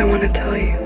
I want to tell you.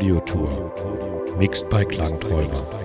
Audio Tour. Mixed by Klangträuber.